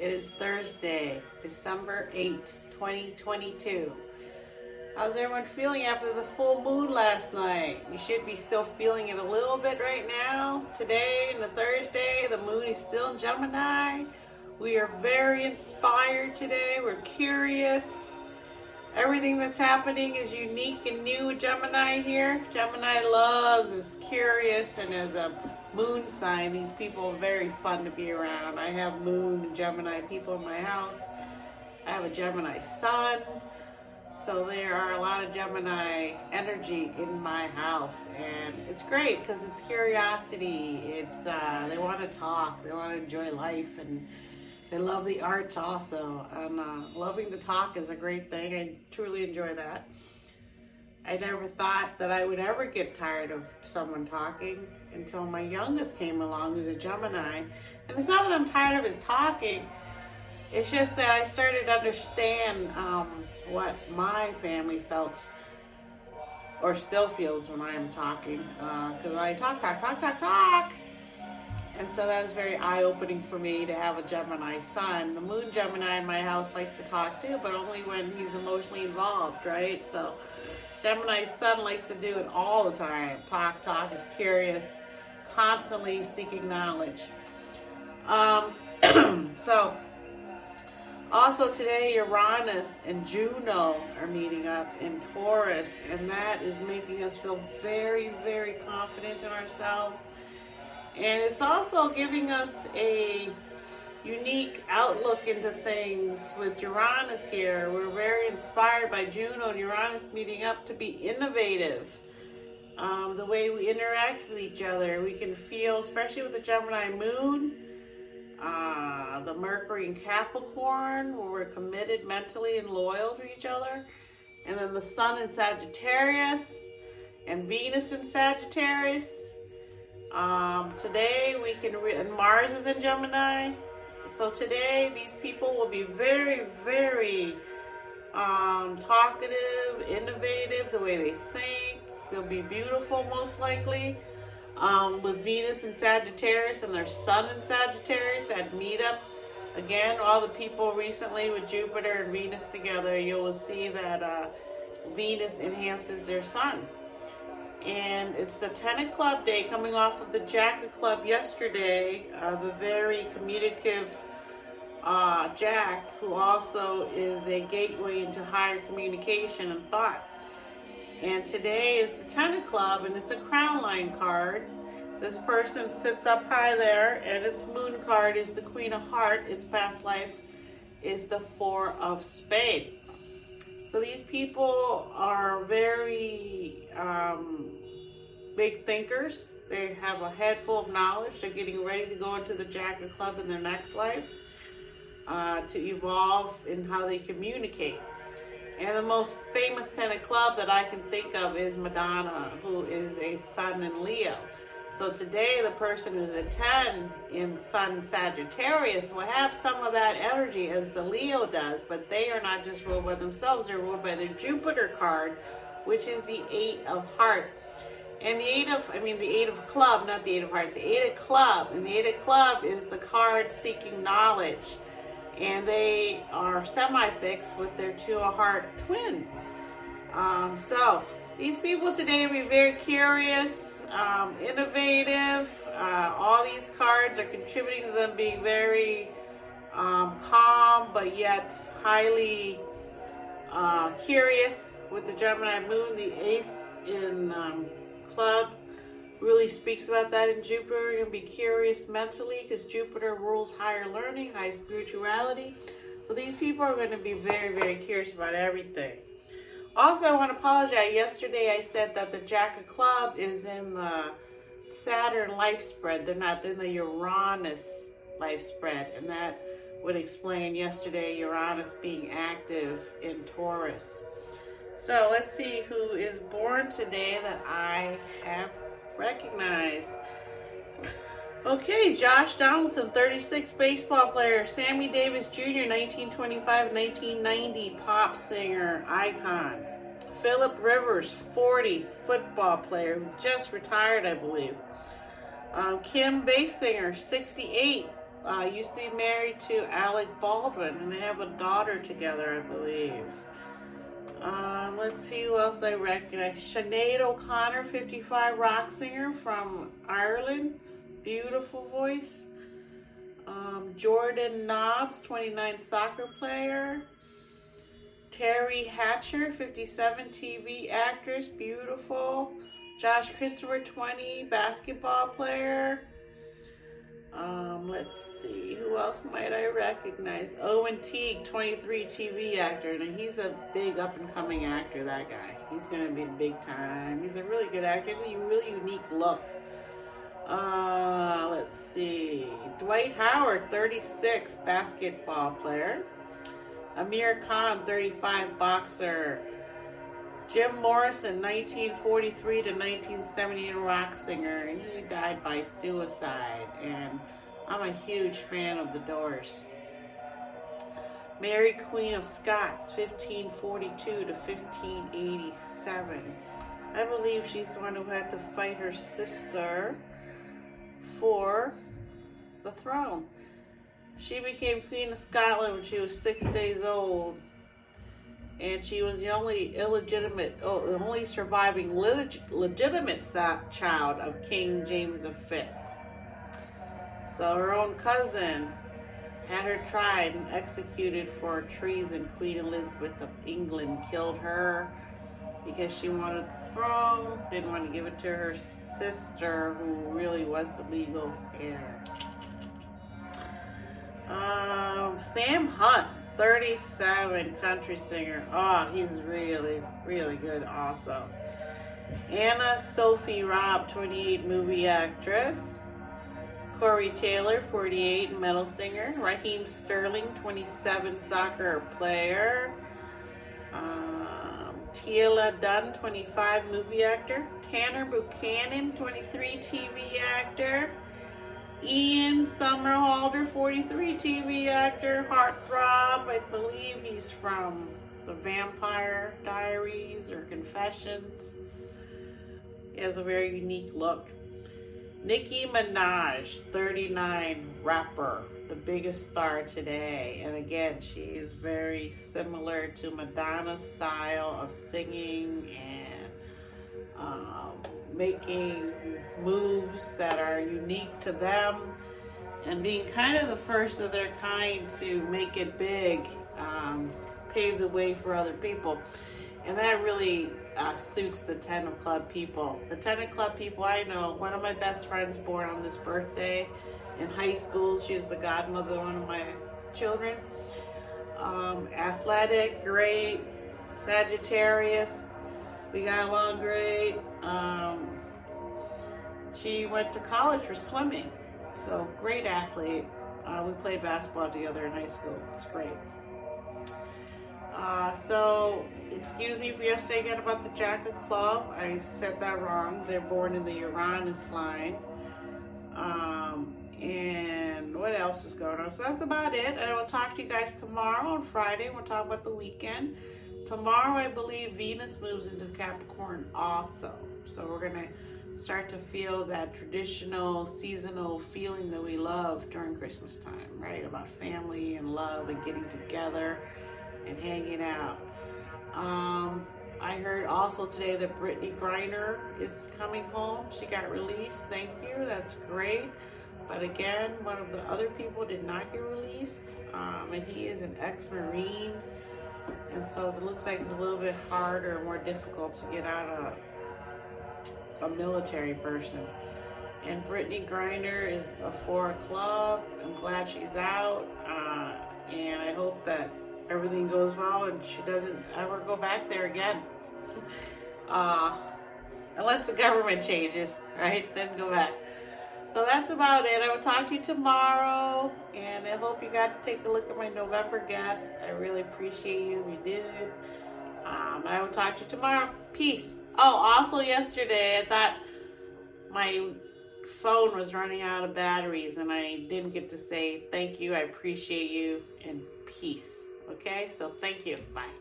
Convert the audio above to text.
is Thursday, December 8, 2022. How's everyone feeling after the full moon last night? You should be still feeling it a little bit right now. Today and the Thursday, the moon is still in Gemini. We are very inspired today. We're curious. Everything that's happening is unique and new Gemini here. Gemini loves, is curious, and is a moon sign, these people are very fun to be around. I have moon and Gemini people in my house. I have a Gemini sun. So there are a lot of Gemini energy in my house, and it's great because it's curiosity. It's uh, they want to talk, they want to enjoy life, and they love the arts also. And uh, loving to talk is a great thing. I truly enjoy that. I never thought that I would ever get tired of someone talking until my youngest came along, who's a Gemini. And it's not that I'm tired of his talking. It's just that I started to understand um, what my family felt or still feels when I'm talking. Because uh, I talk, talk, talk, talk, talk. And so that was very eye opening for me to have a Gemini son. The moon Gemini in my house likes to talk too, but only when he's emotionally involved, right? So Gemini sun likes to do it all the time. Talk, talk, is curious, constantly seeking knowledge. Um, so also today, Uranus and Juno are meeting up in Taurus, and that is making us feel very, very confident in ourselves. And it's also giving us a unique outlook into things with Uranus here. We're very inspired by Juno and Uranus meeting up to be innovative. Um, the way we interact with each other, we can feel, especially with the Gemini moon, uh, the Mercury in Capricorn, where we're committed mentally and loyal to each other. And then the Sun in Sagittarius and Venus in Sagittarius. Um, today we can, re- and Mars is in Gemini. So today these people will be very, very um, talkative, innovative, the way they think. They'll be beautiful, most likely um, with Venus and Sagittarius and their Sun and Sagittarius, that meet up. Again, all the people recently with Jupiter and Venus together, you will see that uh, Venus enhances their Sun. And it's the of Club day coming off of the Jack of Club yesterday, uh, the very communicative uh, Jack, who also is a gateway into higher communication and thought. And today is the Ten of Club, and it's a crown line card. This person sits up high there, and its moon card is the Queen of Heart. Its past life is the Four of Spade. So these people are very um, big thinkers. They have a head full of knowledge. They're getting ready to go into the Jack Club in their next life uh, to evolve in how they communicate. And the most famous Ten of Club that I can think of is Madonna, who is a Sun in Leo. So today, the person who's a 10 in Sun Sagittarius will have some of that energy as the Leo does, but they are not just ruled by themselves, they're ruled by their Jupiter card, which is the Eight of Heart. And the Eight of, I mean, the Eight of Club, not the Eight of Heart, the Eight of Club. And the Eight of Club is the card seeking knowledge and they are semi-fixed with their two of heart twin. Um, so these people today will be very curious, um, innovative. Uh, all these cards are contributing to them being very um, calm, but yet highly uh, curious. With the Gemini Moon, the Ace in um, Club really speaks about that in Jupiter. You're going to be curious mentally because Jupiter rules higher learning, high spirituality. So these people are going to be very, very curious about everything. Also, I want to apologize. Yesterday I said that the Jack of Club is in the Saturn life spread. They're not in the Uranus life spread. And that would explain yesterday Uranus being active in Taurus. So let's see who is born today that I have recognize. Okay, Josh Donaldson, 36 baseball player. Sammy Davis Jr., 1925 1990 pop singer icon. Philip Rivers, 40 football player who just retired, I believe. Um, Kim Basinger, 68 uh, used to be married to Alec Baldwin, and they have a daughter together, I believe. Um, let's see who else I recognize. Sinead O'Connor, 55 rock singer from Ireland. Beautiful voice. Um, Jordan Nobbs, 29 soccer player. Teri Hatcher, 57 TV actress. Beautiful. Josh Christopher, 20 basketball player. Um, let's see, who else might I recognize? Owen Teague, 23 TV actor. Now he's a big up and coming actor, that guy. He's gonna be big time. He's a really good actor. He's a really unique look. Uh, let's see. Dwight Howard, 36, basketball player. Amir Khan, 35, boxer. Jim Morrison, 1943 to 1970, rock singer, and he died by suicide. And I'm a huge fan of the Doors. Mary Queen of Scots, 1542 to 1587. I believe she's the one who had to fight her sister for the throne. She became Queen of Scotland when she was six days old and she was the only illegitimate, oh, the only surviving leg- legitimate child of King James V. So her own cousin had her tried and executed for treason. Queen Elizabeth of England killed her because she wanted the throne, didn't want to give it to her sister, who really was the legal heir. Um, Sam Hunt 37 country singer. Oh, he's really, really good also. Anna Sophie Robb, 28 movie actress. Corey Taylor, 48 metal singer. Raheem Sterling, 27 soccer player. Teala Dunn, 25 movie actor. Tanner Buchanan, 23 TV actor. Ian Somerhalder, 43 TV actor, heartthrob. I believe he's from The Vampire Diaries or Confessions. He has a very unique look. Nicki Minaj, 39, rapper, the biggest star today. And again, she's very similar to Madonna's style of singing and um, making moves that are unique to them and being kind of the first of their kind to make it big, um, pave the way for other people. And that really uh, suits the Ten of Club people. The Ten of Club people I know, one of my best friends born on this birthday in high school. She was the godmother of one of my children. Um, athletic, great, Sagittarius. We got along great. Um, she went to college for swimming. So great athlete. Uh, we played basketball together in high school. It's great. Uh, so, excuse me for yesterday again about the Jaka Club. I said that wrong. They're born in the Uranus line. Um, and what else is going on? So that's about it. And I will talk to you guys tomorrow on Friday. We'll talk about the weekend. Tomorrow, I believe Venus moves into Capricorn also. So we're going to start to feel that traditional seasonal feeling that we love during Christmas time, right? About family and love and getting together and hanging out. Um, I heard also today that Brittney Griner is coming home. She got released. Thank you. That's great. But again, one of the other people did not get released, um, and he is an ex-Marine. And so it looks like it's a little bit harder, more difficult to get out of a military person. And Brittney Griner is a for a club. I'm glad she's out. Uh, and I hope that everything goes well and she doesn't ever go back there again. uh, unless the government changes, right? Then go back. So that's about it. I will talk to you tomorrow, and I hope you got to take a look at my November guests. I really appreciate you. We did. Um, I will talk to you tomorrow. Peace. Oh, also yesterday I thought my phone was running out of batteries and I didn't get to say thank you, I appreciate you, and peace. Okay, so thank you. Bye.